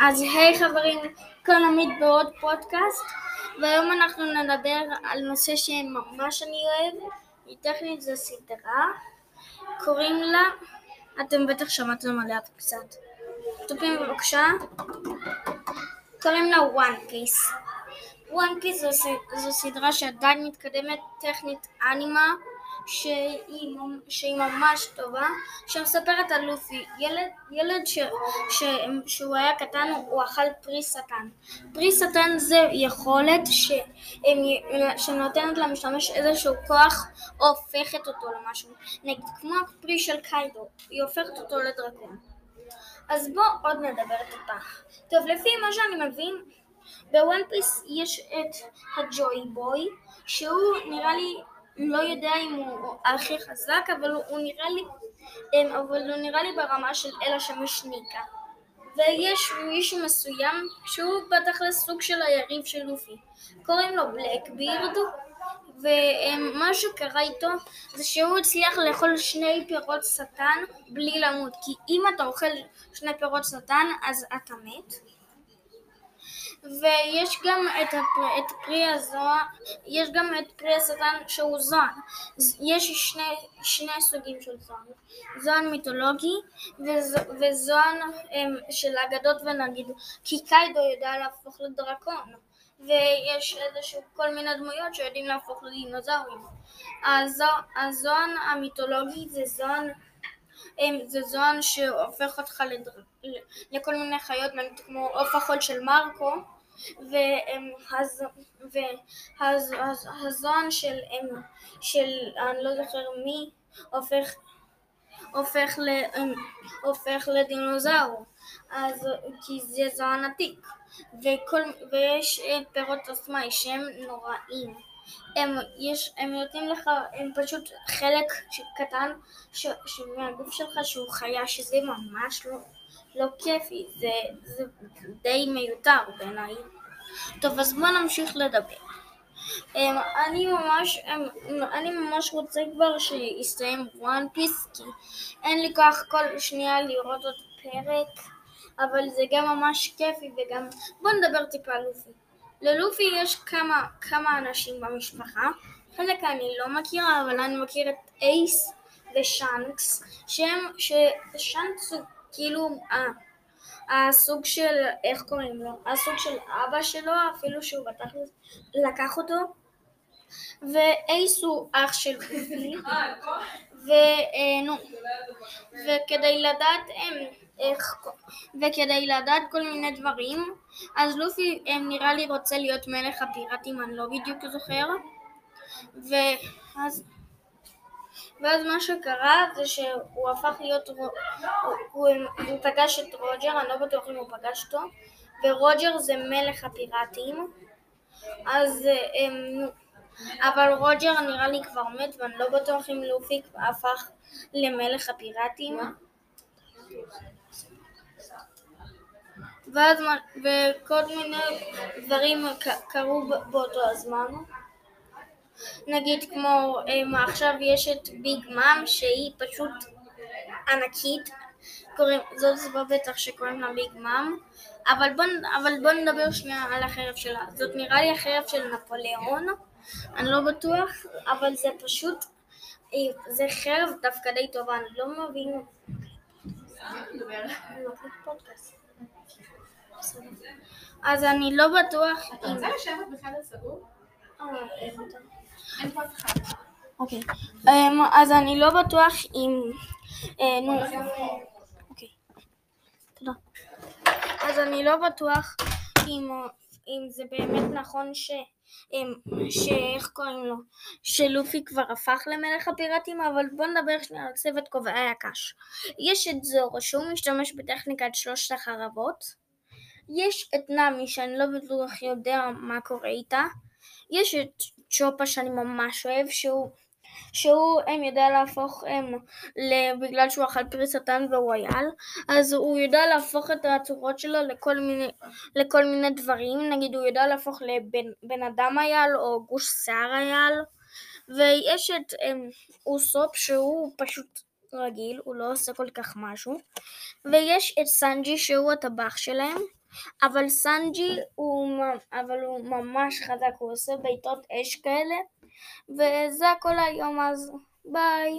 אז היי חברים, כאן עמית בעוד פודקאסט. והיום אנחנו נדבר על נושא שממש אני אוהב, היא טכנית זו סדרה, קוראים לה, אתם בטח שמעתם עליה קצת, תופים בבקשה, קוראים לה One Piece. One Piece זו סדרה שעדיין מתקדמת טכנית אנימה שהיא, שהיא ממש טובה, שמספרת על לופי, ילד, ילד ש, ש, שהוא היה קטן הוא אכל פרי שטן. פרי שטן זה יכולת ש, שנותנת למשתמש איזשהו כוח או הופכת אותו למשהו, נגיד כמו הפרי של קיידו, היא הופכת אותו לדרקון. אז בואו עוד נדבר טיפה. טוב, לפי מה שאני מבין, בוואן פיס יש את הג'וי בוי, שהוא נראה לי לא יודע אם הוא הכי חזק, אבל הוא נראה לי, אבל הוא נראה לי ברמה של אל השמש ניקה. ויש מישהו מסוים שהוא בתכלס סוג של היריב של לופי. קוראים לו בלק בירד, ומה שקרה איתו זה שהוא הצליח לאכול שני פירות שטן בלי למות, כי אם אתה אוכל שני פירות שטן אז אתה מת. ויש גם את, הפר, את פרי הזוהר, יש גם את פרי השטן שהוא זוהר. יש שני, שני סוגים של זוהר. זוהר מיתולוגי וזוהר של אגדות ונגיד, כי קיידו יודע להפוך לדרקון. ויש איזשהו כל מיני דמויות שיודעים להפוך לדינוזאורים. הזוהר המיתולוגי זה זוהר זה זוהר שהופך אותך לדר... לכל מיני חיות, כמו עוף החול של מרקו, והזוהר של, של אני לא זוכר מי הופך, הופך, ל, הופך לדינוזאור, אז כי זה זוהר עתיק, וכל, ויש פירות אוסמאי שהם נוראים. הם, יש, הם נותנים לך, הם פשוט חלק קטן מהגוף שלך שהוא חיה, שזה ממש לא, לא כיפי, זה, זה די מיותר בעיניי. טוב, אז בואו נמשיך לדבר. Um, אני ממש, um, אני ממש רוצה כבר שיסתיים וואן פיס, כי אין לי כוח כל שנייה לראות עוד פרק, אבל זה גם ממש כיפי וגם... בואו נדבר טיפה על לופי. ללופי יש כמה, כמה אנשים במשפחה, חלק אני לא מכירה, אבל אני מכיר את אייס ושאנקס, שהם, ששאנקס הוא כאילו הסוג של, איך קוראים לו? הסוג של אבא שלו, אפילו שהוא בטח לקח אותו, ואייס הוא אח של גופי, ונו, וכדי לדעת הם איך, וכדי לדעת כל מיני דברים, אז לופי נראה לי רוצה להיות מלך הפיראטים, אני לא בדיוק זוכר, ואז ואז מה שקרה זה שהוא הפך להיות, הוא, הוא, הוא פגש את רוג'ר, אני לא בטוח אם הוא פגש אותו, ורוג'ר זה מלך הפיראטים, אז הם, אבל רוג'ר נראה לי כבר מת ואני לא בטוח אם לופי הפך למלך הפיראטים. ואז וכל מיני דברים קרו באותו הזמן. נגיד כמו עכשיו יש את ביג מאם שהיא פשוט ענקית, קוראים, זאת זו בטח שקוראים לה ביג מאם, אבל בוא, אבל בוא נדבר שנייה על החרב שלה, זאת נראה לי החרב של נפוליאון, אני לא בטוח, אבל זה פשוט, זה חרב דווקא די טובה, אני לא מבין. אז אני לא בטוח. אתה רוצה לשבת בחדר סגור? אה, אוקיי, אמ, אז אני לא בטוח אם... אה, נו, אוקיי, תודה. אז אני לא בטוח אם זה באמת נכון ש... שאיך קוראים לו? שלופי כבר הפך למלך הפיראטים, אבל בואו נדבר שנייה על צוות כובעי הקש. יש את זורו שהוא משתמש בטכניקת שלושת החרבות. יש את נמי שאני לא בטוח יודע מה קורה איתה. יש את צ'ופה שאני ממש אוהב, שהוא, שהוא הם יודע להפוך, הם, בגלל שהוא אכל פרי שטן והוא אייל, אז הוא יודע להפוך את הצורות שלו לכל מיני, לכל מיני דברים, נגיד הוא יודע להפוך לבן אדם אייל או גוש שיער אייל, ויש את הם, אוסופ שהוא פשוט רגיל, הוא לא עושה כל כך משהו, ויש את סנג'י שהוא הטבח שלהם, אבל סנג'י הוא, אבל הוא ממש חזק, הוא עושה בעיטות אש כאלה, veza kola yo mas bai.